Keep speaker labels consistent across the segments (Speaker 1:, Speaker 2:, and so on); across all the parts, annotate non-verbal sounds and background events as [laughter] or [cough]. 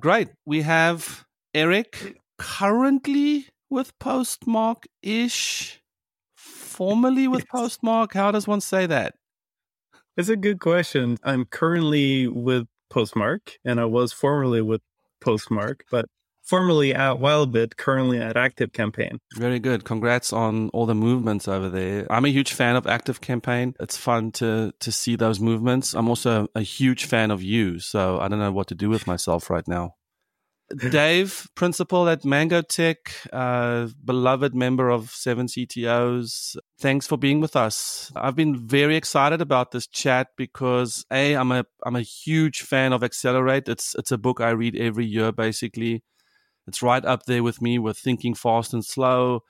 Speaker 1: Great. We have Eric mm. currently with Postmark ish, formerly with yes. Postmark. How does one say that?
Speaker 2: It's a good question. I'm currently with Postmark and I was formerly with Postmark, but formerly at Wildbit, currently at Active Campaign.
Speaker 1: Very good. Congrats on all the movements over there. I'm a huge fan of Active Campaign. It's fun to to see those movements. I'm also a huge fan of you, so I don't know what to do with myself right now. [laughs] Dave, principal at Mangoteque, uh, beloved member of Seven CTOs. Thanks for being with us. I've been very excited about this chat because a I'm a I'm a huge fan of Accelerate. It's it's a book I read every year basically. It's right up there with me with Thinking Fast and Slow.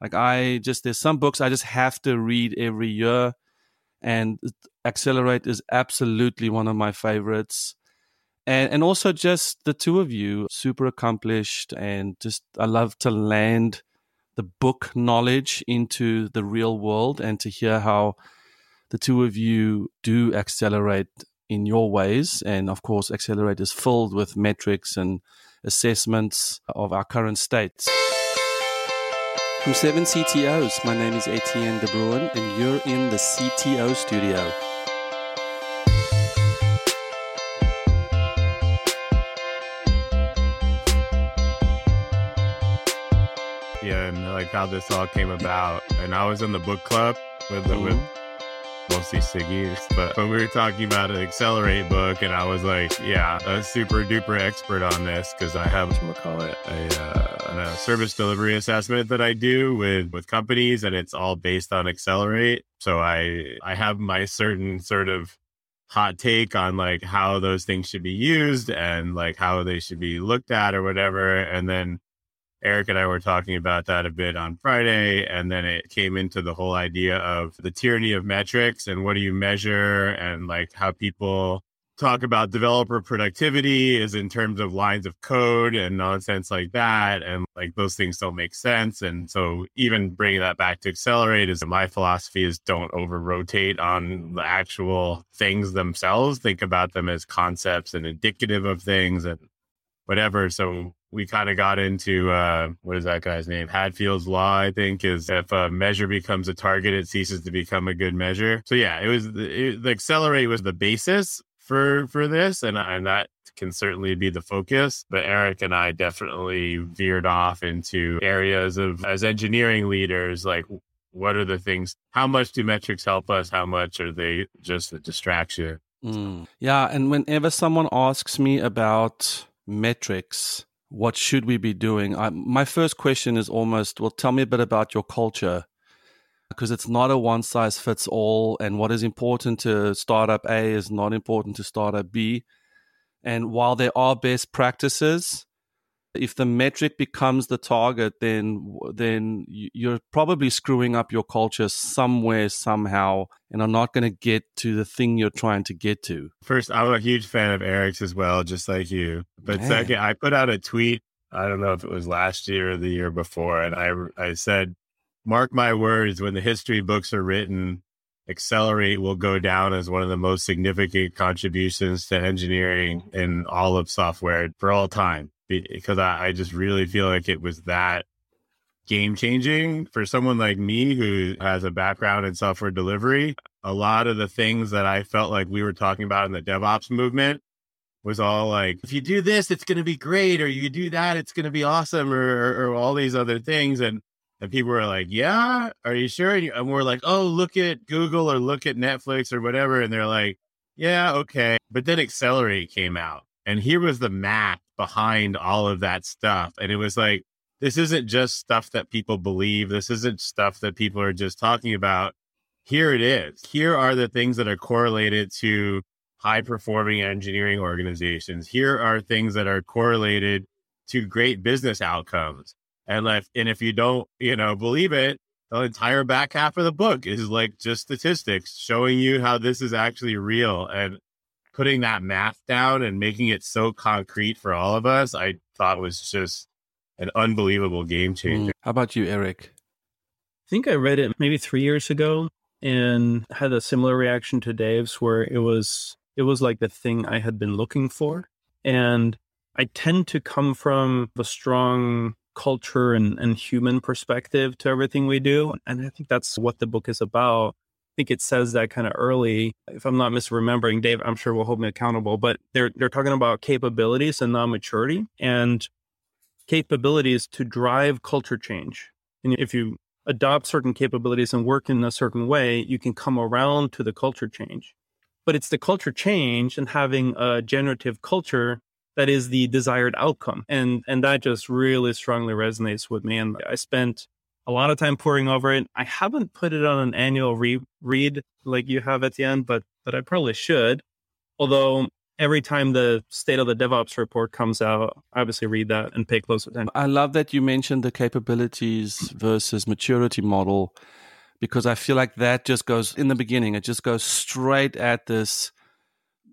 Speaker 1: Like I just there's some books I just have to read every year, and Accelerate is absolutely one of my favorites. And and also just the two of you, super accomplished, and just I love to land the book knowledge into the real world and to hear how the two of you do accelerate in your ways. And of course, Accelerate is filled with metrics and assessments of our current states. From 7 CTOs, my name is Etienne de Bruin, and you're in the CTO studio.
Speaker 3: Yeah, and like how this all came about. And I was in the book club with the, mm-hmm. with mostly Siggy's. But when we were talking about an Accelerate book, and I was like, yeah, a super duper expert on this because I have, what call it, a, uh, a service delivery assessment that I do with, with companies, and it's all based on Accelerate. So I, I have my certain sort of hot take on like how those things should be used and like how they should be looked at or whatever. And then Eric and I were talking about that a bit on Friday. And then it came into the whole idea of the tyranny of metrics and what do you measure and like how people talk about developer productivity is in terms of lines of code and nonsense like that. And like those things don't make sense. And so even bringing that back to accelerate is my philosophy is don't over rotate on the actual things themselves. Think about them as concepts and indicative of things and whatever. So we kind of got into uh, what is that guy's name? Hadfield's law, I think, is if a measure becomes a target, it ceases to become a good measure. So yeah, it was it, the accelerate was the basis for for this, and and that can certainly be the focus. But Eric and I definitely veered off into areas of as engineering leaders, like what are the things? How much do metrics help us? How much are they just a distraction?
Speaker 1: Mm. Yeah, and whenever someone asks me about metrics what should we be doing? I, my first question is almost, well, tell me a bit about your culture because it's not a one size fits all. And what is important to startup A is not important to startup B. And while there are best practices, if the metric becomes the target, then then you're probably screwing up your culture somewhere somehow, and are not going to get to the thing you're trying to get to.
Speaker 3: First, I'm a huge fan of Eric's as well, just like you. But Man. second, I put out a tweet. I don't know if it was last year or the year before, and I I said, "Mark my words, when the history books are written, Accelerate will go down as one of the most significant contributions to engineering in all of software for all time." Because I, I just really feel like it was that game changing for someone like me who has a background in software delivery. A lot of the things that I felt like we were talking about in the DevOps movement was all like, if you do this, it's going to be great, or you do that, it's going to be awesome, or, or, or, all these other things. And and people were like, yeah, are you sure? And we're like, oh, look at Google or look at Netflix or whatever. And they're like, yeah, okay. But then Accelerate came out. And here was the map behind all of that stuff. And it was like, this isn't just stuff that people believe. This isn't stuff that people are just talking about. Here it is. Here are the things that are correlated to high performing engineering organizations. Here are things that are correlated to great business outcomes. And if, and if you don't, you know, believe it, the entire back half of the book is like just statistics showing you how this is actually real. And putting that math down and making it so concrete for all of us, I thought was just an unbelievable game hmm. changer.
Speaker 1: How about you, Eric?
Speaker 2: I think I read it maybe three years ago and had a similar reaction to Dave's where it was it was like the thing I had been looking for. And I tend to come from a strong culture and, and human perspective to everything we do. And I think that's what the book is about. Think it says that kind of early. If I'm not misremembering, Dave, I'm sure will hold me accountable, but they're they're talking about capabilities and non-maturity and capabilities to drive culture change. And if you adopt certain capabilities and work in a certain way, you can come around to the culture change. But it's the culture change and having a generative culture that is the desired outcome. And and that just really strongly resonates with me. And I spent a lot of time poring over it. I haven't put it on an annual re- read like you have at the end, but but I probably should. Although every time the state of the DevOps report comes out, I obviously read that and pay close attention.
Speaker 1: I love that you mentioned the capabilities versus maturity model because I feel like that just goes in the beginning, it just goes straight at this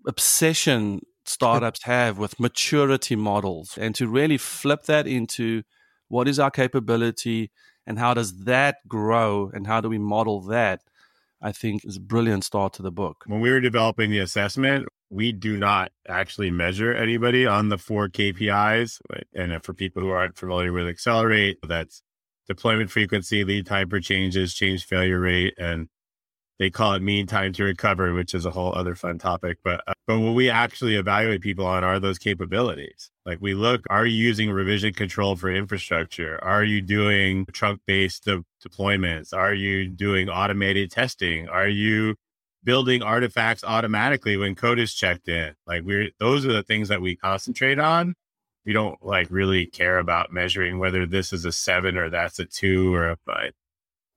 Speaker 1: obsession startups have with maturity models and to really flip that into what is our capability and how does that grow and how do we model that I think is a brilliant start to the book.
Speaker 3: When we were developing the assessment, we do not actually measure anybody on the four KPIs. And for people who aren't familiar with Accelerate, that's deployment frequency, lead time for changes, change failure rate, and they call it mean time to recover, which is a whole other fun topic. But uh, but what we actually evaluate people on are those capabilities. Like we look, are you using revision control for infrastructure? Are you doing trunk based de- deployments? Are you doing automated testing? Are you building artifacts automatically when code is checked in. Like we're those are the things that we concentrate on. We don't like really care about measuring whether this is a seven or that's a two or a five.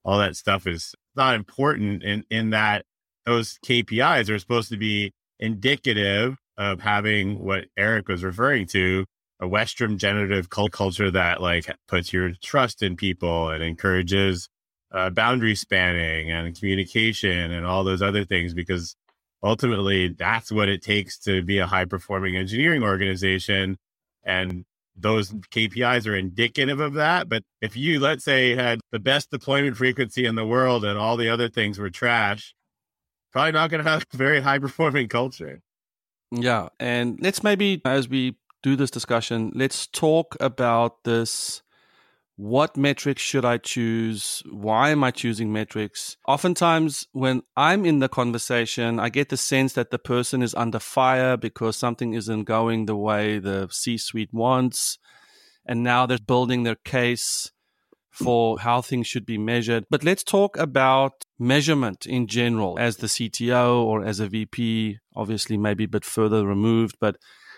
Speaker 3: All that stuff is not important in in that those KPIs are supposed to be indicative of having what Eric was referring to a Westrum generative cult culture that like puts your trust in people and encourages uh, boundary spanning and communication and all those other things because ultimately that's what it takes to be a high performing engineering organization and those KPIs are indicative of that. But if you, let's say, had the best deployment frequency in the world and all the other things were trash, probably not going to have [laughs] a very high performing culture.
Speaker 1: Yeah. And let's maybe, as we do this discussion, let's talk about this what metrics should I choose? Why am I choosing metrics? Oftentimes, when I'm in the conversation, I get the sense that the person is under fire because something isn't going the way the C suite wants. And now they're building their case for how things should be measured. But let's talk about measurement in general as the CTO or as a VP, obviously, maybe a bit further removed, but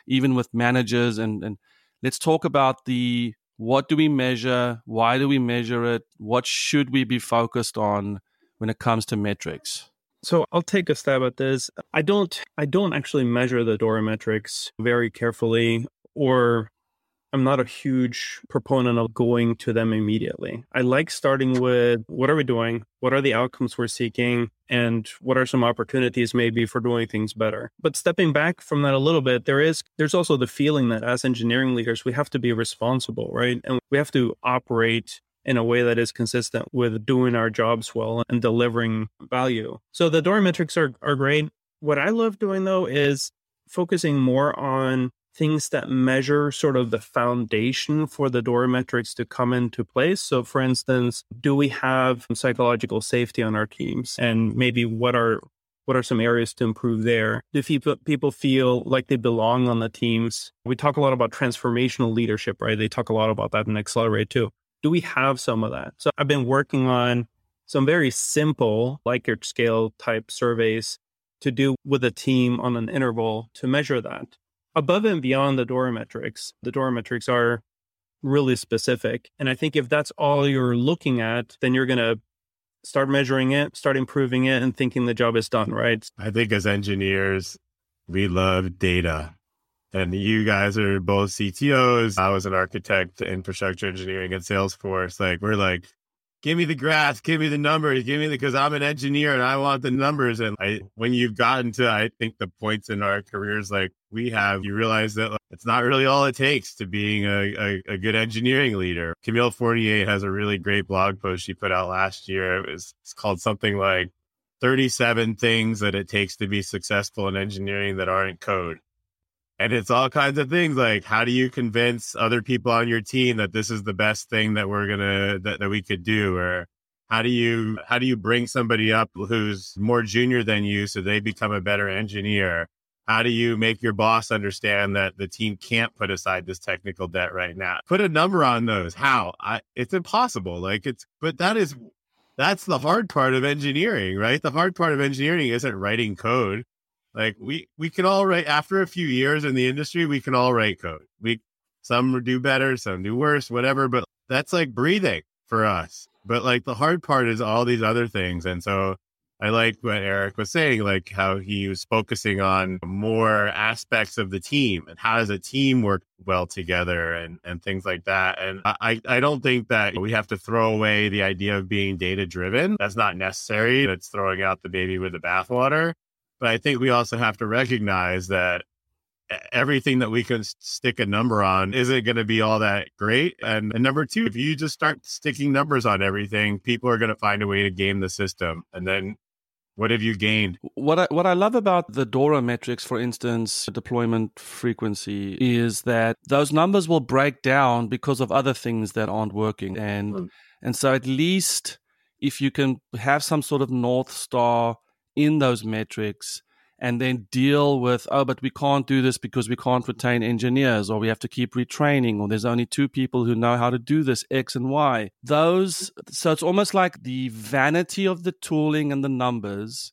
Speaker 1: even with managers and, and let's talk about the what do we measure? Why do we measure it? What should we be focused on when it comes to metrics?
Speaker 2: So I'll take a stab at this. I don't I don't actually measure the DORA metrics very carefully or I'm not a huge proponent of going to them immediately. I like starting with what are we doing? What are the outcomes we're seeking? And what are some opportunities maybe for doing things better? But stepping back from that a little bit, there is there's also the feeling that as engineering leaders, we have to be responsible, right? And we have to operate in a way that is consistent with doing our jobs well and delivering value. So the DORA metrics are, are great. What I love doing though is focusing more on things that measure sort of the foundation for the DORA metrics to come into place. So, for instance, do we have psychological safety on our teams, and maybe what are what are some areas to improve there? Do people feel like they belong on the teams? We talk a lot about transformational leadership, right? They talk a lot about that in Accelerate too. Do we have some of that? So I've been working on some very simple Likert scale type surveys to do with a team on an interval to measure that above and beyond the DORA metrics, the DORA metrics are really specific. And I think if that's all you're looking at, then you're going to start measuring it, start improving it, and thinking the job is done, right?
Speaker 3: I think as engineers, we love data. And you guys are both CTOs. I was an architect, infrastructure engineering at Salesforce. Like, we're like, give me the graphs, give me the numbers, give me the, because I'm an engineer and I want the numbers. And I, when you've gotten to, I think the points in our careers like we have, you realize that like, it's not really all it takes to being a, a, a, good engineering leader. Camille Fournier has a really great blog post she put out last year. It was, it's called something like 37 things that it takes to be successful in engineering that aren't code. And it's all kinds of things like how do you convince other people on your team that this is the best thing that we're gonna that, that we could do? Or how do you how do you bring somebody up who's more junior than you so they become a better engineer? How do you make your boss understand that the team can't put aside this technical debt right now? Put a number on those. How? I, it's impossible. Like it's but that is that's the hard part of engineering right? The hard part of engineering isn't writing code like we we can all write after a few years in the industry we can all write code we some do better some do worse whatever but that's like breathing for us but like the hard part is all these other things. And so I like what Eric was saying, like how he was focusing on more aspects of the team and how does a team work well together and, and things like that. And I, I don't think that we have to throw away the idea of being data driven. That's not necessary. That's throwing out the baby with the bathwater. But I think we also have to recognize that everything that we can stick a number on isn't going to be all that great. And, and, number two, if you just start sticking numbers on everything, people are going to find a way to game the system. And then what have you gained?
Speaker 1: What I, what I love about the DORA metrics, for instance, deployment frequency, is that those numbers will break down because of other things that aren't working. And, mm. and so at least if you can have some sort of North Star in those metrics, and then deal with, oh, but we can't do this because we can't retain engineers or we have to keep retraining or there's only two people who know how to do this X and Y. Those, so it's almost like the vanity of the tooling and the numbers.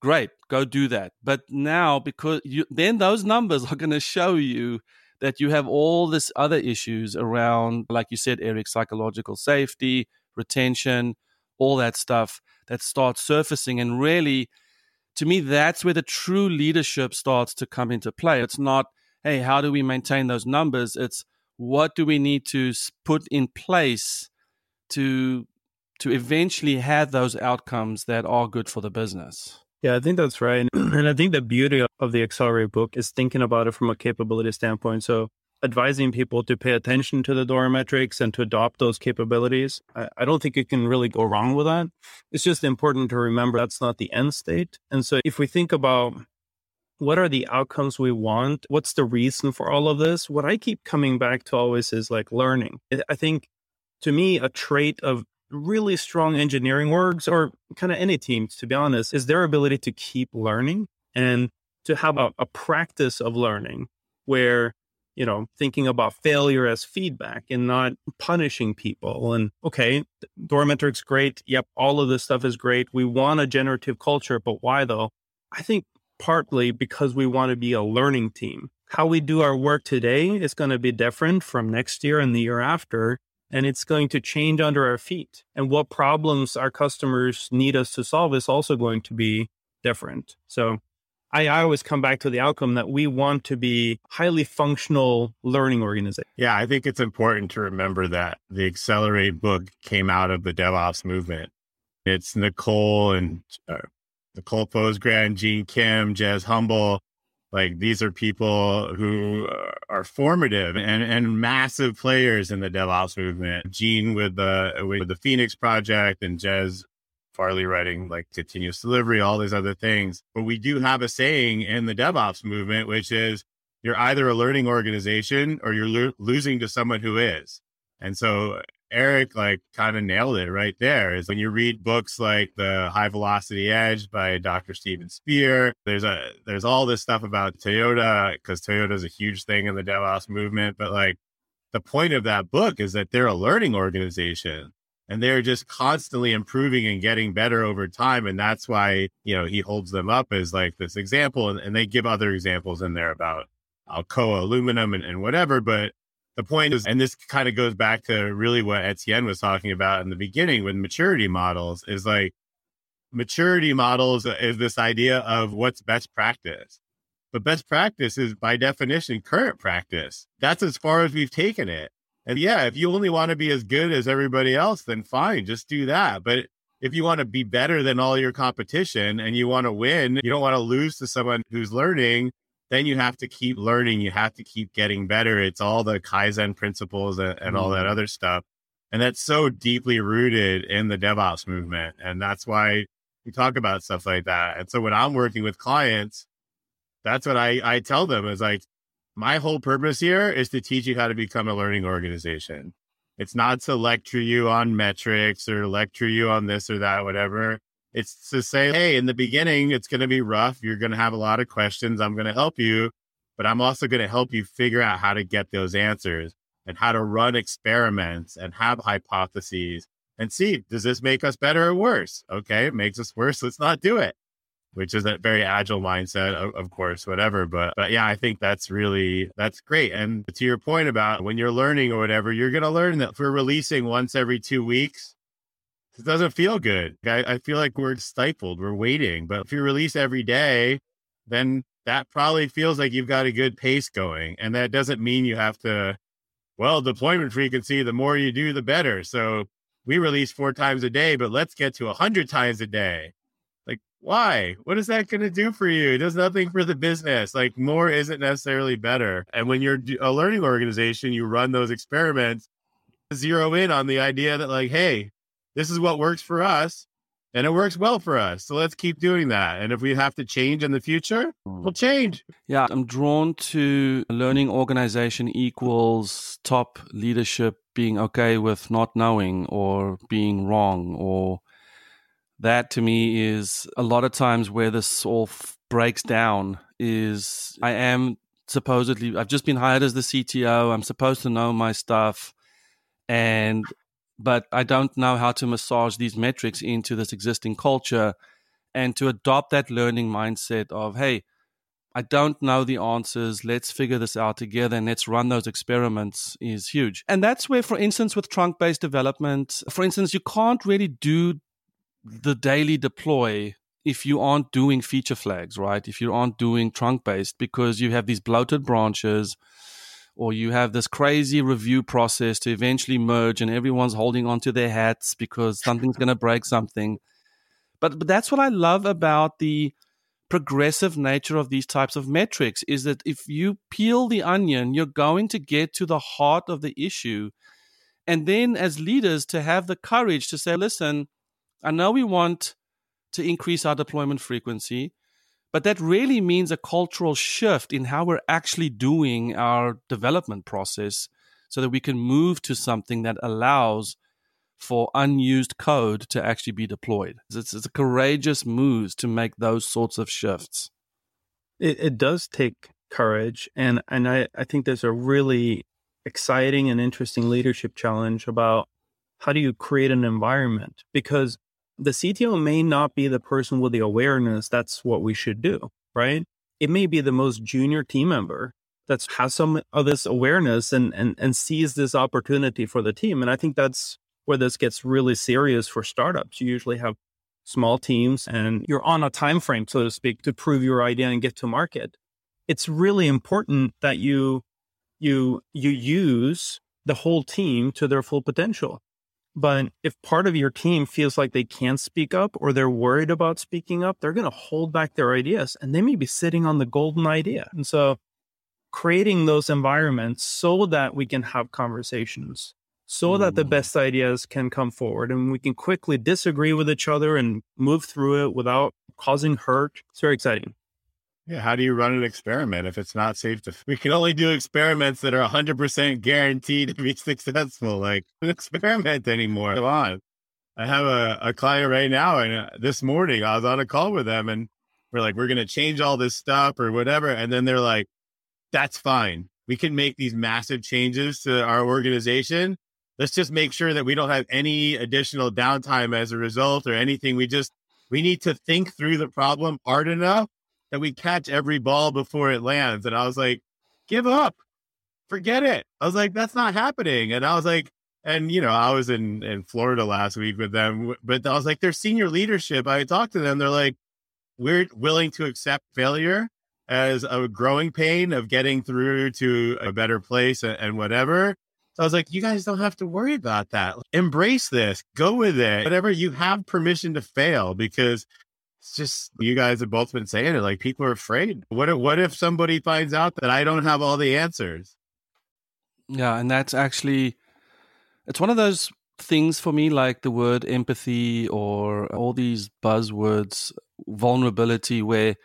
Speaker 1: Great, go do that. But now, because you, then those numbers [laughs] are going to show you that you have all this other issues around, like you said, Eric, psychological safety, retention, all that stuff that starts surfacing and really to me, that's where the true leadership starts to come into play. It's not, hey, how do we maintain those numbers? It's what do we need to put in place to to eventually have those outcomes that are good for the business.
Speaker 2: Yeah, I think that's right. [clears throat] And I think the beauty of the Accelerate book is thinking about it from a capability standpoint. So advising people to pay attention to the DORA metrics and to adopt those capabilities. I, I, don't think you can really go wrong with that. It's just important to remember that's not the end state. And so if we think about what are the outcomes we want, what's the reason for all of this, what I keep coming back to always is like learning. I think to me, a trait of really strong engineering orgs or kind of any teams, to be honest, is their ability to keep learning and to have a, a practice of learning where you know, thinking about failure as feedback and not punishing people. And okay, DORA metrics great. Yep, all of this stuff is great. We want a generative culture, but why though? I think partly because we want to be a learning team. How we do our work today is going to be different from next year and the year after. And it's going to change under our feet. And what problems our customers need us to solve is also going to be different. So I, I always come back to the outcome that we want to be highly functional learning organization.
Speaker 3: Yeah, I think it's important to remember that the Accelerate book came out of the DevOps movement. It's Nicole and uh, Nicole Forsgren, Gene Kim, Jez Humble. Like these are people who uh, are formative and, and massive players in the DevOps movement. Gene with the with the Phoenix project and Jez Farley writing like continuous delivery, all these other things. But we do have a saying in the DevOps movement, which is you're either a learning organization or you're lo- losing to someone who is. And so Eric like kind of nailed it right there is when you read books like the high velocity edge by Dr. Steven Spear, there's a, there's all this stuff about Toyota because Toyota is a huge thing in the DevOps movement. But like the point of that book is that they're a learning organization and they're just constantly improving and getting better over time and that's why you know he holds them up as like this example and, and they give other examples in there about alcoa aluminum and, and whatever but the point is and this kind of goes back to really what etienne was talking about in the beginning with maturity models is like maturity models is this idea of what's best practice. But best practice is by definition current practice. That's as far as we've taken it and yeah, if you only want to be as good as everybody else, then fine, just do that. But if you want to be better than all your competition and you want to win, you don't want to lose to someone who's learning, then you have to keep learning. You have to keep getting better. It's all the Kaizen principles and, and all that mm-hmm. other stuff. And that's so deeply rooted in the DevOps movement. And that's why we talk about stuff like that. And so when I'm working with clients, that's what I, I tell them is like, my whole purpose here is to teach you how to become a learning organization. It's not to lecture you on metrics or lecture you on this or that, whatever. It's to say, hey, in the beginning, it's going to be rough. You're going to have a lot of questions. I'm going to help you, but I'm also going to help you figure out how to get those answers and how to run experiments and have hypotheses and see, does this make us better or worse? Okay, it makes us worse. Let's not do it which is a very agile mindset, of, of, course, whatever. But, but yeah, I think that's really, that's great. And to your point about when you're learning or whatever, you're going to learn that we're releasing once every two weeks, it doesn't feel good. I, I feel like we're stifled, we're waiting. But if you release every day, then that probably feels like you've got a good pace going. And that doesn't mean you have to, well, deployment frequency, the more you do, the better. So we release four times a day, but let's get to a hundred times a day why? What is that going to do for you? It does nothing for the business. Like more isn't necessarily better. And when you're a learning organization, you run those experiments, zero in on the idea that like, hey, this is what works for us and it works well for us. So let's keep doing that. And if we have to change in the future, we'll hmm. change.
Speaker 1: Yeah, I'm drawn to learning organization equals top leadership being okay with not knowing or being wrong or that to me is a lot of times where this all f- breaks down is I am supposedly I've just been hired as the CTO. I'm supposed to know my stuff and but I don't know how to massage these metrics into this existing culture and to adopt that learning mindset of hey I don't know the answers. Let's figure this out together and let's run those experiments is huge. And that's where, for instance, with trunk based development, for instance, you can't really do the daily deploy if you aren't doing feature flags, right? If you aren't doing trunk based because you have these bloated branches or you have this crazy review process to eventually merge and everyone's holding onto their hats because something's going to break something. But, but that's what I love about the progressive nature of these types of metrics is that if you peel the onion, you're going to get to the heart of the issue. And then as leaders to have the courage to say, listen, I now we want to increase our deployment frequency, but that really means a cultural shift in how we're actually doing our development process so that we can move to something that allows for unused code to actually be deployed. It's, it's a courageous move to make those sorts of shifts.
Speaker 2: It, it does take courage. And, and I, I think there's a really exciting and interesting leadership challenge about how do you create an environment? Because the CTO may not be the person with the awareness that's what we should do, right? It may be the most junior team member that has some of this awareness and, and, and sees this opportunity for the team. And I think that's where this gets really serious for startups. You usually have small teams and you're on a time frame, so to speak, to prove your idea and get to market. It's really important that you you you use the whole team to their full potential. But if part of your team feels like they can't speak up or they're worried about speaking up, they're going to hold back their ideas and they may be sitting on the golden idea. And so creating those environments so that we can have conversations, so mm. that the mm. best ideas can come forward and we can quickly disagree with each other and move through it without causing hurt. It's very exciting.
Speaker 3: Yeah, how do you run an experiment if it's not safe to? We can only do experiments that are 100% guaranteed to be [laughs] successful. Like an [laughs] experiment anymore. Come on. I have a, a client right now, and uh, this morning I was on a call with them, and we're like, we're going to change all this stuff or whatever. And then they're like, that's fine. We can make these massive changes to our organization. Let's just make sure that we don't have any additional downtime as a result or anything. We just, we need to think through the problem hard enough that we catch every ball before it lands. And I was like, give up, forget it. I was like, that's not happening. And I was like, and you know, I was in in Florida last week with them, but I was like, their senior leadership. I talked to them. They're like, we're willing to accept failure as a growing pain of getting through to a better place and, and whatever. So I was like, you guys don't have to worry about that. Embrace this, go with it. Whatever you have permission to fail because it's just you guys have both been saying it. Like people are afraid. What if, what if somebody finds out that I don't have all the answers?
Speaker 1: Yeah, and that's actually it's one of those things for me, like the word empathy or all these buzzwords, vulnerability, where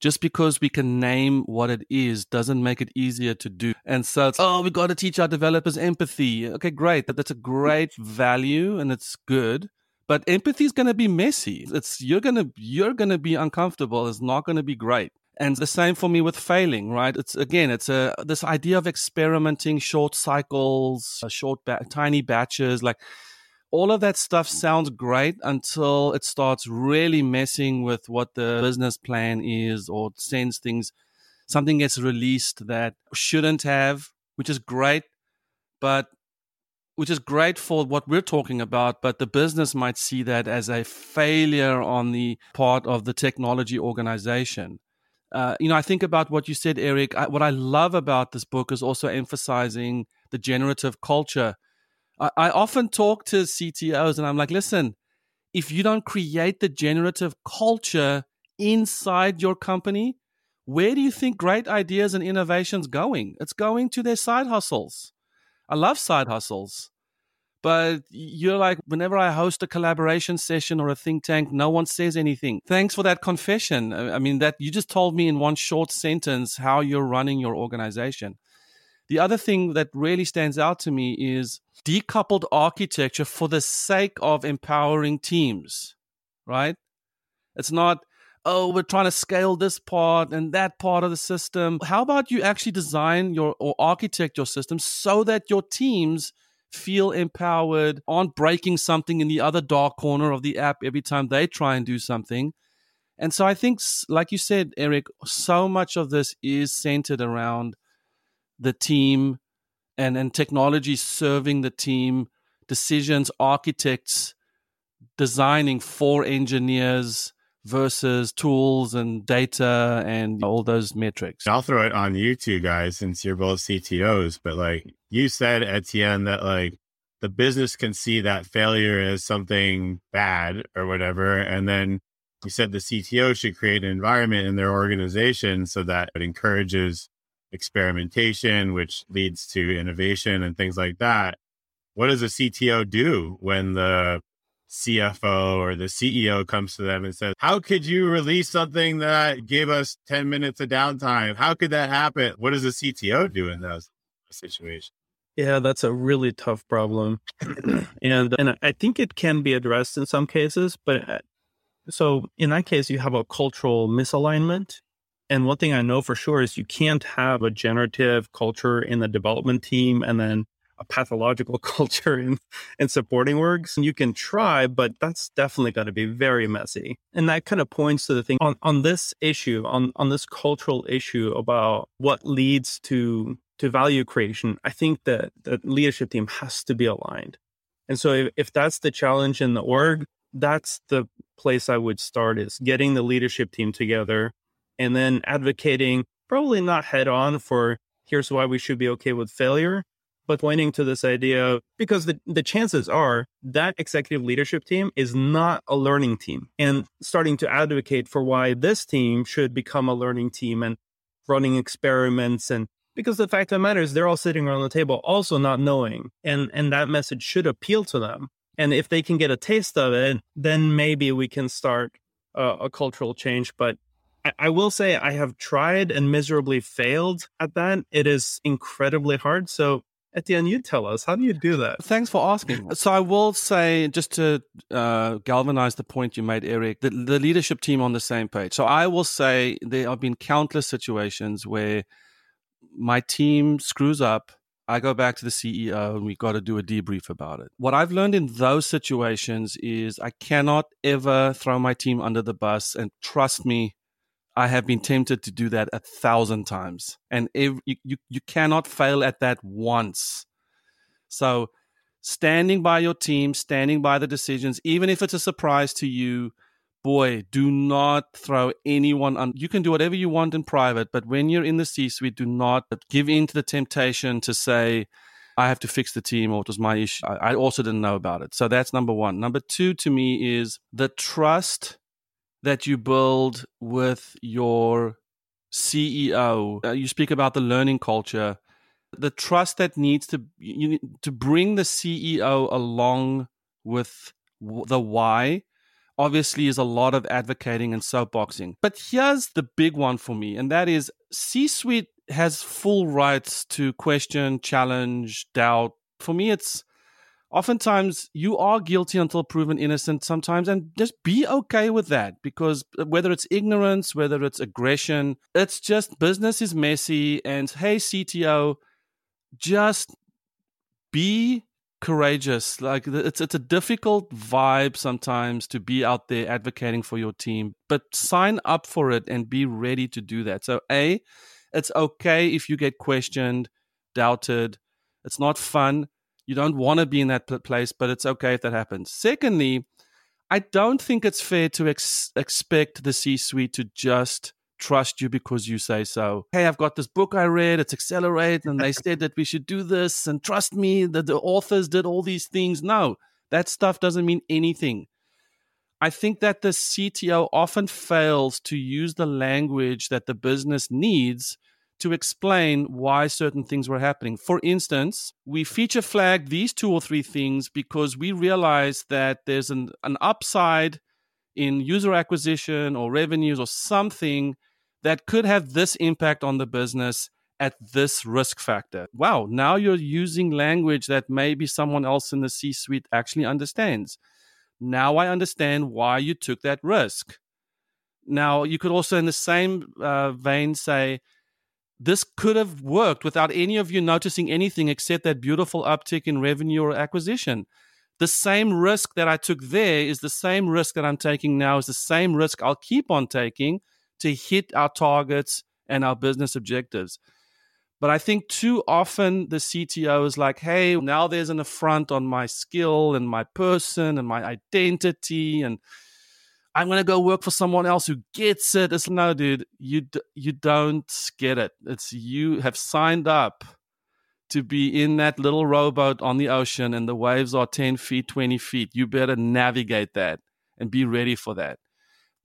Speaker 1: just because we can name what it is doesn't make it easier to do. And so it's, oh, we got to teach our developers empathy. Okay, great. That, that's a great value and it's good. But empathy is going to be messy. It's you're going to you're going to be uncomfortable. It's not going to be great. And the same for me with failing, right? It's again, it's a this idea of experimenting, short cycles, uh, short, ba- tiny batches, like all of that stuff sounds great until it starts really messing with what the business plan is or sends things something gets released that shouldn't have which is great but which is great for what we're talking about but the business might see that as a failure on the part of the technology organization uh, you know i think about what you said eric I, what i love about this book is also emphasizing the generative culture I, I often talk to CTOs and I'm like, listen, if you don't create the generative culture inside your company, where do you think great ideas and innovations going? It's going to their side hustles. I love side hustles. But you're like, whenever I host a collaboration session or a think tank, no one says anything. Thanks for that confession. I mean, that you just told me in one short sentence how you're running your organization. The other thing that really stands out to me is decoupled architecture for the sake of empowering teams, right? It's not, oh, we're trying to scale this part and that part of the system. How about you actually design your or architect your system so that your teams feel empowered, aren't breaking something in the other dark corner of the app every time they try and do something. And so I think, like you said, Eric, so much of this is centered around the team and, and technology serving the team, decisions, architects designing for engineers versus tools and data and all those metrics.
Speaker 3: I'll throw it on you two guys since you're both CTOs, but like you said, Etienne, that like the business can see that failure as something bad or whatever. And then you said the CTO should create an environment in their organization so that it encourages experimentation, which leads to innovation and things like that. What does a CTO do when the CFO or the CEO comes to them and says, How could you release something that gave us 10 minutes of downtime? How could that happen? What does a CTO do in those situations?
Speaker 2: Yeah, that's a really tough problem. [clears throat] and and I think it can be addressed in some cases, but uh, so in that case you have a cultural misalignment and one thing I know for sure is you can't have a generative culture in the development team and then a pathological [laughs] culture in, in supporting works. And you can try, but that's definitely going to be very messy. And that kind of points to the thing on, on this issue, on, on this cultural issue about what leads to to value creation. I think that the leadership team has to be aligned. And so if, if that's the challenge in the org, that's the place I would start is getting the leadership team together and then advocating, probably not head on for here's why we should be okay with failure, but pointing to this idea because the, the chances are that executive leadership team is not a learning team and starting to advocate for why this team should become a learning team and running experiments and because the fact of the matter is they're all sitting around the table also not knowing and and that message should appeal to them and if they can get a taste of it then maybe we can start a cultural change but I will say I have tried and miserably failed at that. It is incredibly hard. So Etienne, you tell us, how do you do that?
Speaker 1: Thanks for asking. So I will say, just to uh, galvanize the point you made, Eric, the, the leadership team on the same page. So I will say there have been countless situations where my team screws up. I go back to the CEO and we got to do a debrief about it. What I've learned in those situations is I cannot ever throw my team under the bus and trust me, I have been tempted to do that a thousand times, and you, you you cannot fail at that once. So, standing by your team, standing by the decisions, even if it's a surprise to you, boy, do not throw anyone on. You can do whatever you want in private, but when you're in the C-suite, do not give in to the temptation to say, I have to fix the team or it was my issue. I also didn't know about it. So that's number one. Number two to me is the trust that you build with your CEO. Uh, you speak about the learning culture, the trust that needs to you, to bring the CEO along with the why obviously is a lot of advocating and soapboxing. But here's the big one for me, and that is C suite has full rights to question, challenge, doubt. For me, it's oftentimes you are guilty until proven innocent sometimes and just be okay with that because uh, whether it's ignorance whether it's aggression it's just business is messy and hey cto just be courageous. Like it's it's a difficult vibe sometimes to be out there advocating for your team but sign up for it and be ready to do that. So a it's okay if you get questioned doubted. It's not fun you don't want to be in that place, but it's okay if that happens. Secondly, I don't think it's fair to ex- expect the C suite to just trust you because you say so. Hey, I've got this book I read, it's Accelerate, and they [laughs] said that we should do this, and trust me that the authors did all these things. No, that stuff doesn't mean anything. I think that the CTO often fails to use the language that the business needs to explain why certain things were happening. For instance, we feature flag these two or three things because we realize that there's an, an upside in user acquisition or revenues or something that could have this impact on the business at this risk factor. Wow, now you're using language that maybe someone else in the C suite actually understands. Now I understand why you took that risk. Now, you could also, in the same uh, vein, say, this could have worked without any of you noticing anything except that beautiful uptick in revenue or acquisition. The same risk that I took there is the same risk that I'm taking now, is the same risk I'll keep on taking to hit our targets and our business objectives. But I think too often the CTO is like, hey, now there's an affront on my skill and my person and my identity. And I'm to go work for someone else who gets it. It's no, dude, you you don't get it. It's you have signed up to be in that little rowboat on the ocean, and the waves are ten feet, twenty feet. You better navigate that and be ready for that.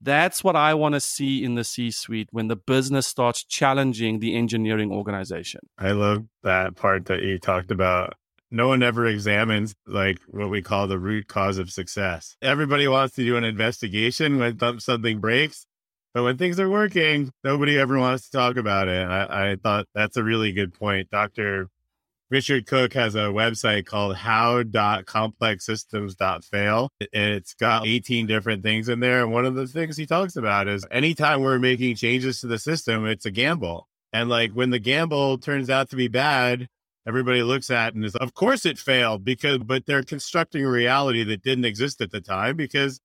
Speaker 1: That's what I want to see in the C suite when the business starts challenging the engineering organization.
Speaker 3: I love that part that you talked about no one ever examines like what we call the root cause of success. Everybody wants to do an investigation when something breaks, but when things are working, nobody ever wants to talk about it. I, I thought that's a really good point. Dr. Richard Cook has a website called how.complexsystems.fail. It's got 18 different things in there. And one of the things he talks about is anytime we're making changes to the system, it's a gamble. And like when the gamble turns out to be bad, everybody looks at and is of course it failed because but they're constructing a reality that didn't exist at the time because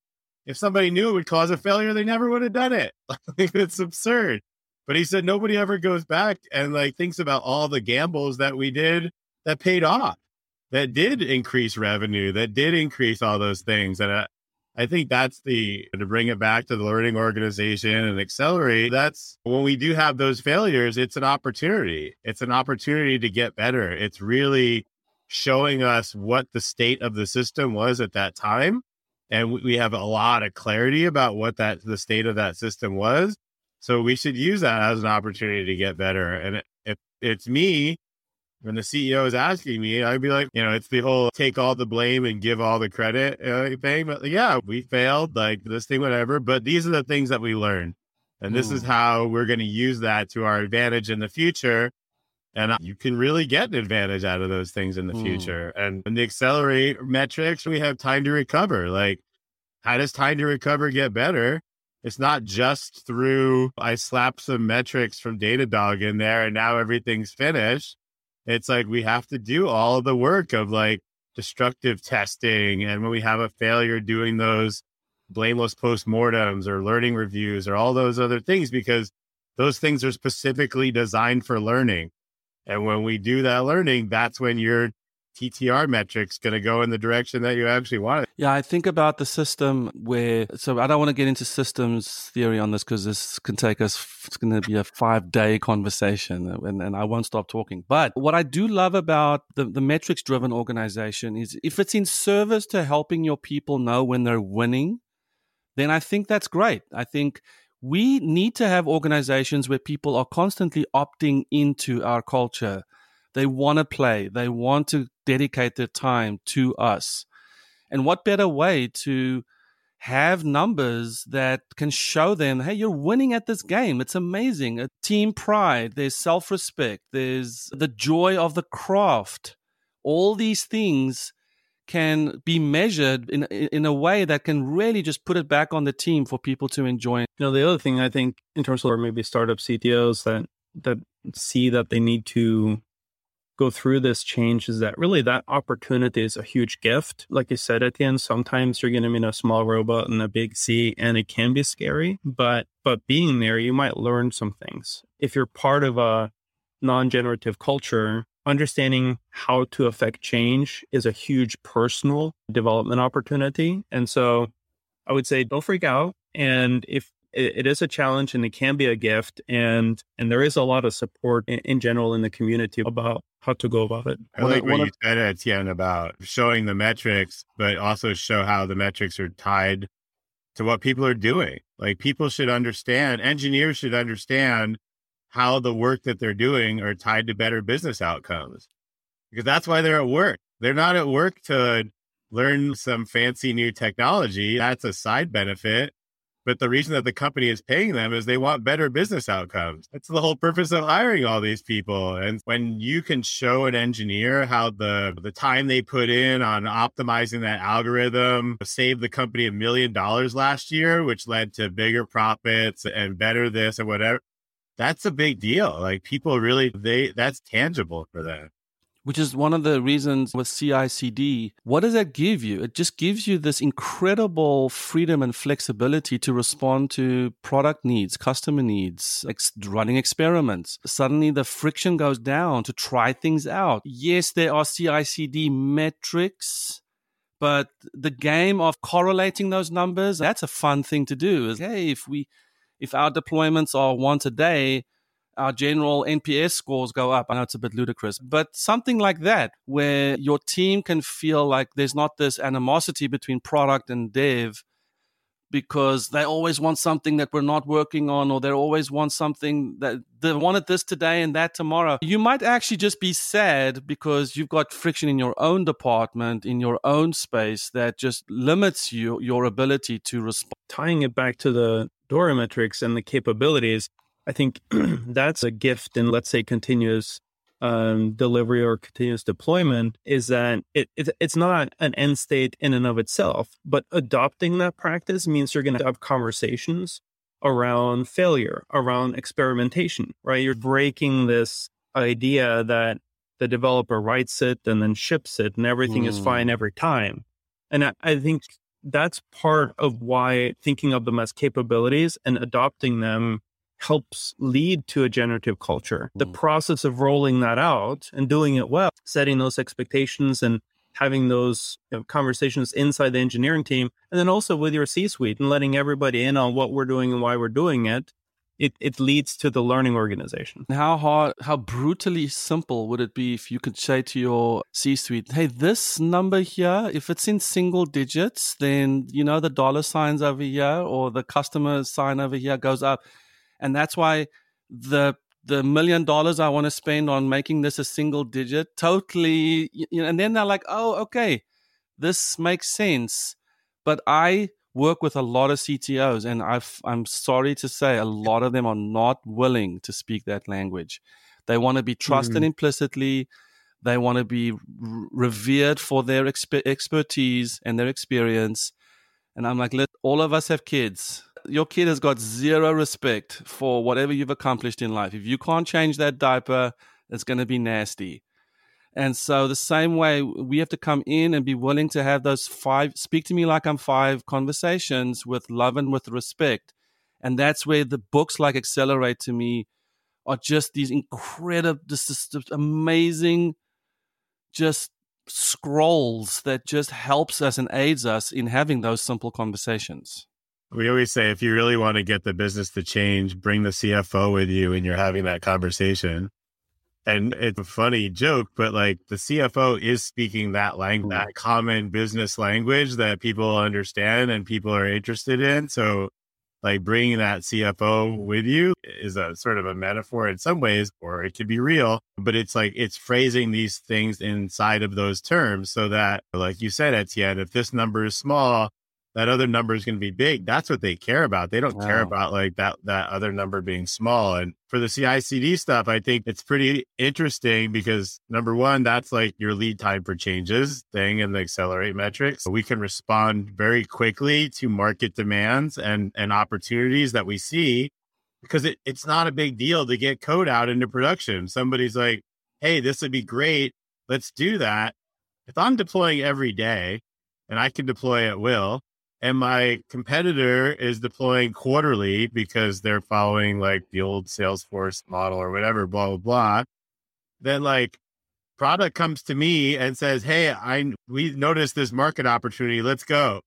Speaker 3: if somebody knew it would cause a failure they never would have done it. [laughs] It's absurd. But he said nobody ever goes back and like thinks about all the gambles that we did that paid off that did increase revenue that did increase all those things. And I, I think that's the to bring it back to the learning organization and accelerate. That's when we do have those failures, it's an opportunity. It's an opportunity to get better. It's really showing us what the state of the system was at that time. And we have a lot of clarity about what that the state of that system was. So we should use that as an opportunity to get better. And if it's me, when the CEO is asking me, I'd be like, you know, it's the whole take all the blame and give all the credit uh, thing. But yeah, we failed, like this thing, whatever. But these are the things that we learned. And this Ooh. is how we're going to use that to our advantage in the future. And you can really get an advantage out of those things in the Ooh. future. And in the accelerate metrics, we have time to recover. Like, how does time to recover get better? It's not just through I slap some metrics from Datadog in there and now everything's finished it's like we have to do all the work of like destructive testing. And when we have a failure, doing those blameless postmortems or learning reviews or all those other things, because those things are specifically designed for learning. And when we do that learning, that's when you're TTR metrics going to go in the direction that you actually want it.
Speaker 1: Yeah, I think about the system where, so I don't want to get into systems theory on this because this can take us, it's going to be a five day conversation and, and I won't stop talking. But what I do love about the, the metrics driven organization is if it's in service to helping your people know when they're winning, then I think that's great. I think we need to have organizations where people are constantly opting into our culture they want to play. They want to dedicate their time to us. And what better way to have numbers that can show them, hey, you're winning at this game. It's amazing. A team pride, there's self respect, there's the joy of the craft. All these things can be measured in in a way that can really just put it back on the team for people to enjoy. You
Speaker 2: know, the other thing I think in terms of maybe startup CTOs that that see that they need to go through this change is that really that opportunity is a huge gift. Like I said at the end, sometimes you're going to meet a small robot in a big sea and it can be scary, but but being there, you might learn some things. If you're part of a non-generative culture, understanding how to affect change is a huge personal development opportunity. And so I would say don't freak out. And if it is a challenge and it can be a gift and and there is a lot of support in, in general in the community about how to go about it.
Speaker 3: I like what you said, Etienne, about showing the metrics, but also show how the metrics are tied to what people are doing. Like people should understand, engineers should understand how the work that they're doing are tied to better business outcomes because that's why they're at work. They're not at work to learn some fancy new technology. That's a side benefit. But the reason that the company is paying them is they want better business outcomes. That's the whole purpose of hiring all these people. And when you can show an engineer how the the time they put in on optimizing that algorithm saved the company a million dollars last year, which led to bigger profits and better this and whatever that's a big deal. Like people really, they, that's tangible for them.
Speaker 1: Which is one of the reasons with CI CD. What does that give you? It just gives you this incredible freedom and flexibility to respond to product needs, customer needs, ex- running experiments. Suddenly the friction goes down to try things out. Yes, there are CI CD metrics but the game of correlating those numbers that's a fun thing to do is hey if we if our deployments are once a day, our general NPS scores go up. I know it's a bit ludicrous, but something like that, where your team can feel like there's not this animosity between product and dev because they always want something that we're not working on, or they always want something that they wanted this today and that tomorrow. You might actually just be sad because you've got friction in your own department, in your own space that just limits you your ability to respond.
Speaker 2: Tying it back to the DORA metrics and the capabilities, I think [clears throat] that's a gift in, let's say, continuous um, delivery or continuous deployment is that it, it, it's not an end state in and of itself, but adopting that practice means you're going to have conversations around failure, around experimentation, right? You're breaking this idea that the developer writes it and then ships it and everything mm. is fine every time. And I, I think that's part of why thinking of them as capabilities and adopting them helps lead to a generative culture. The mm. process of rolling that out and doing it well, setting those expectations and having those you know, conversations inside the engineering team, and then also with your C suite and letting everybody in on what we're doing and why we're doing it it, it leads to the learning organization.
Speaker 1: How hard, how brutally simple would it be if you could say to your C suite, hey, this number here, if it's in single digits, then, you know, the dollar signs over here or the customer sign over here goes up. And that's why the the million dollars I want to spend on making this a single digit totally, you know, and then they're like, oh, okay, this makes sense. But I work with a lot of CTOs, and I've, I'm sorry to say, a lot of them are not willing to speak that language. They want to be trusted mm. implicitly. They want to be revered for their exp- expertise and their experience. And I'm like, let all of us have kids. Your kid has got zero respect for whatever you've accomplished in life. If you can't change that diaper, it's going to be nasty. And so the same way we have to come in and be willing to have those five speak to me like I'm five conversations with love and with respect. And that's where the books like Accelerate to me are just these incredible, just, just amazing, just scrolls that just helps us and aids us in having those simple conversations.
Speaker 3: We always say if you really want to get the business to change, bring the CFO with you and you're having that conversation. And it's a funny joke, but like the CFO is speaking that language, that common business language that people understand and people are interested in. So, like bringing that CFO with you is a sort of a metaphor in some ways, or it could be real, but it's like it's phrasing these things inside of those terms so that, like you said, Etienne, if this number is small, that other number is going to be big. That's what they care about. They don't wow. care about like that that other number being small. And for the CI/CD stuff, I think it's pretty interesting because number one, that's like your lead time for changes thing in the accelerate metrics. We can respond very quickly to market demands and and opportunities that we see because it, it's not a big deal to get code out into production. Somebody's like, "Hey, this would be great. Let's do that." If I'm deploying every day and I can deploy at will, and my competitor is deploying quarterly because they're following like the old Salesforce model or whatever, blah blah blah. Then like product comes to me and says, "Hey, I we noticed this market opportunity. Let's go."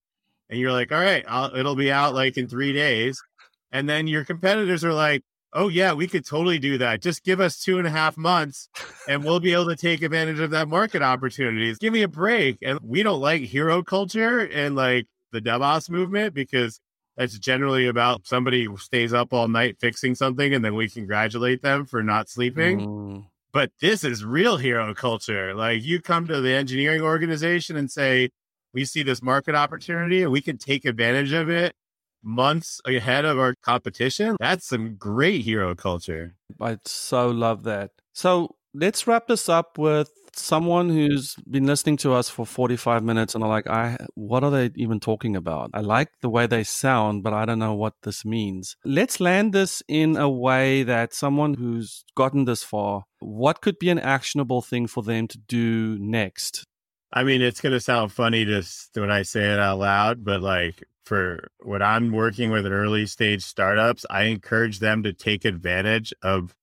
Speaker 3: And you're like, "All right, I'll, it'll be out like in three days." And then your competitors are like, "Oh yeah, we could totally do that. Just give us two and a half months, and we'll be able to take advantage of that market opportunity. Give me a break." And we don't like hero culture and like the DevOps movement because that's generally about somebody who stays up all night fixing something and then we congratulate them for not sleeping. Mm. But this is real hero culture. Like you come to the engineering organization and say, we see this market opportunity and we can take advantage of it months ahead of our competition. That's some great hero culture.
Speaker 1: I so love that. So let's wrap this up with someone who's been listening to us for 45 minutes and are like, I, what are they even talking about? I like the way they sound, but I don't know what this means. Let's land this in a way that someone who's gotten this far, what could be an actionable thing for them to do next?
Speaker 3: I mean, it's going to sound funny just when I say it out loud, but like for what I'm working with early stage startups, I encourage them to take advantage of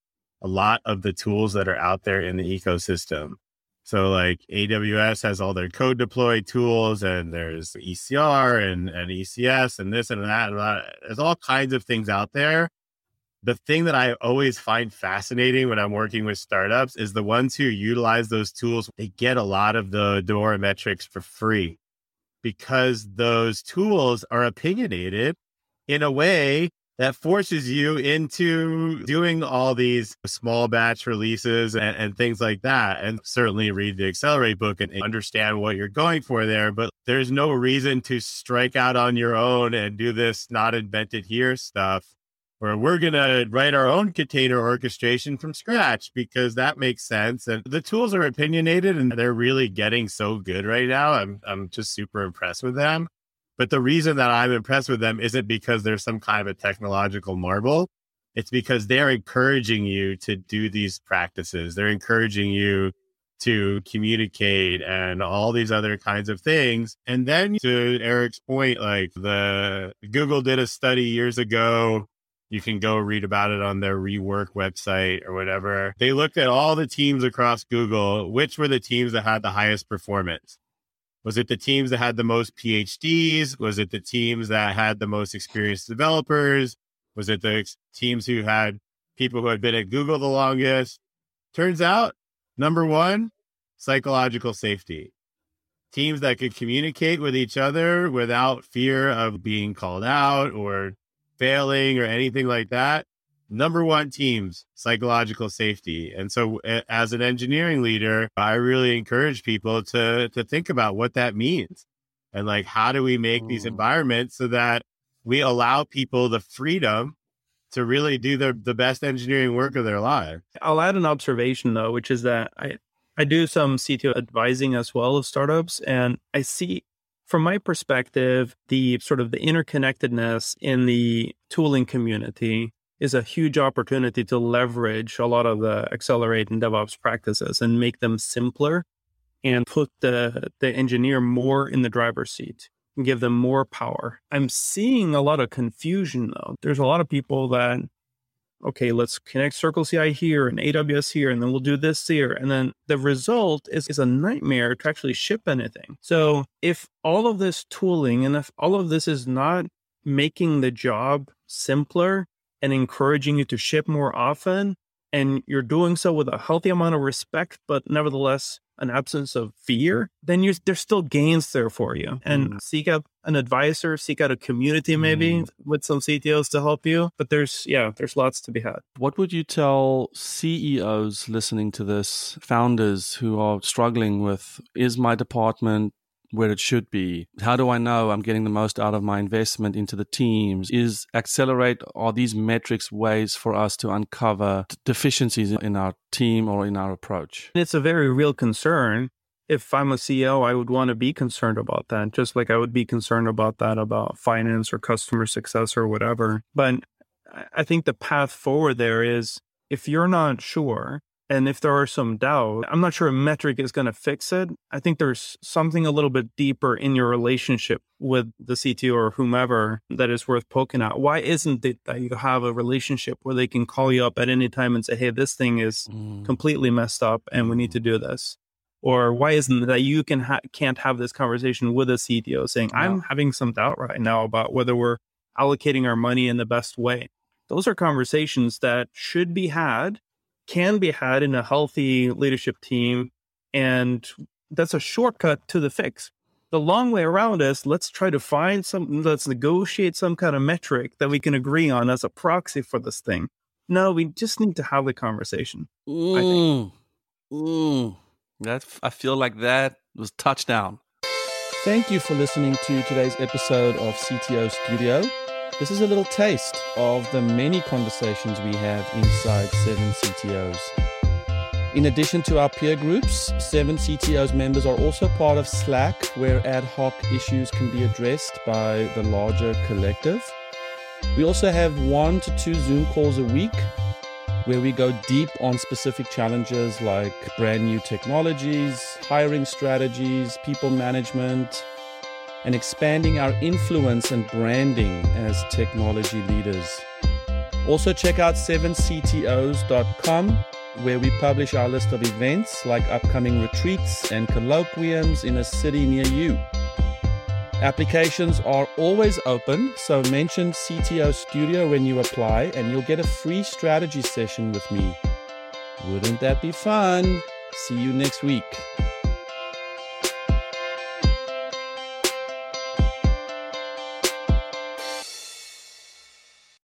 Speaker 3: a lot of the tools that are out there in the ecosystem. So like AWS has all their code deploy tools and there's ECR and, and ECS and this and that, and that. There's all kinds of things out there. The thing that I always find fascinating when I'm working with startups is the ones who utilize those tools, they get a lot of the DORA metrics for free because those tools are opinionated in a way that forces you into doing all these small batch releases and, and, things like that. And certainly read the Accelerate book and understand what you're going for there. But there's no reason to strike out on your own and do this not invented here stuff where we're going to write our own container orchestration from scratch because that makes sense. And the tools are opinionated and they're really getting so good right now. I'm, I'm just super impressed with them. But the reason that I'm impressed with them isn't because they're some kind of a technological marvel. It's because they're encouraging you to do these practices. They're encouraging you to communicate and all these other kinds of things. And then to Eric's point, like the Google did a study years ago. You can go read about it on their rework website or whatever. They looked at all the teams across Google, which were the teams that had the highest performance. Was it the teams that had the most PhDs? Was it the teams that had the most experienced developers? Was it the teams who had people who had been at Google the longest? Turns out, number one, psychological safety. Teams that could communicate with each other without fear of being called out or failing or anything like that number one teams psychological safety and so as an engineering leader i really encourage people to to think about what that means and like how do we make mm. these environments so that we allow people the freedom to really do the, the best engineering work of their life
Speaker 2: i'll add an observation though which is that i i do some cto advising as well of startups and i see from my perspective the sort of the interconnectedness in the tooling community is a huge opportunity to leverage a lot of the accelerate and DevOps practices and make them simpler and put the, the engineer more in the driver's seat and give them more power. I'm seeing a lot of confusion though. There's a lot of people that, okay, let's connect Circle CI here and AWS here, and then we'll do this here. And then the result is, is a nightmare to actually ship anything. So if all of this tooling and if all of this is not making the job simpler and encouraging you to ship more often. And you're doing so with a healthy amount of respect, but nevertheless, an absence of fear, then you there's still gains there for you. And mm. seek out an advisor, seek out a community maybe mm. with some CTOs to help you. But there's yeah, there's lots to be had.
Speaker 1: What would you tell CEOs listening to this, founders who are struggling with is my department where it should be? How do I know I'm getting the most out of my investment into the teams? Is accelerate, are these metrics ways for us to uncover deficiencies in our team or in our approach?
Speaker 2: It's a very real concern. If I'm a CEO, I would want to be concerned about that, just like I would be concerned about that about finance or customer success or whatever. But I think the path forward there is if you're not sure, and if there are some doubt, I'm not sure a metric is going to fix it. I think there's something a little bit deeper in your relationship with the CTO or whomever that is worth poking at. Why isn't it that you have a relationship where they can call you up at any time and say, hey, this thing is mm. completely messed up and we need to do this? Or why isn't it that you can ha- can't have this conversation with a CTO saying, I'm having some doubt right now about whether we're allocating our money in the best way? Those are conversations that should be had can be had in a healthy leadership team. And that's a shortcut to the fix. The long way around is let's try to find some, let's negotiate some kind of metric that we can agree on as a proxy for this thing. No, we just need to have the conversation.
Speaker 1: Mm, mm, that I feel like that was touchdown. Thank you for listening to today's episode of CTO Studio. This is a little taste of the many conversations we have inside 7 CTOs. In addition to our peer groups, 7 CTOs members are also part of Slack, where ad hoc issues can be addressed by the larger collective. We also have one to two Zoom calls a week where we go deep on specific challenges like brand new technologies, hiring strategies, people management, and expanding our influence and branding as technology leaders. Also, check out 7ctos.com where we publish our list of events like upcoming retreats and colloquiums in a city near you. Applications are always open, so mention CTO Studio when you apply and you'll get a free strategy session with me. Wouldn't that be fun? See you next week.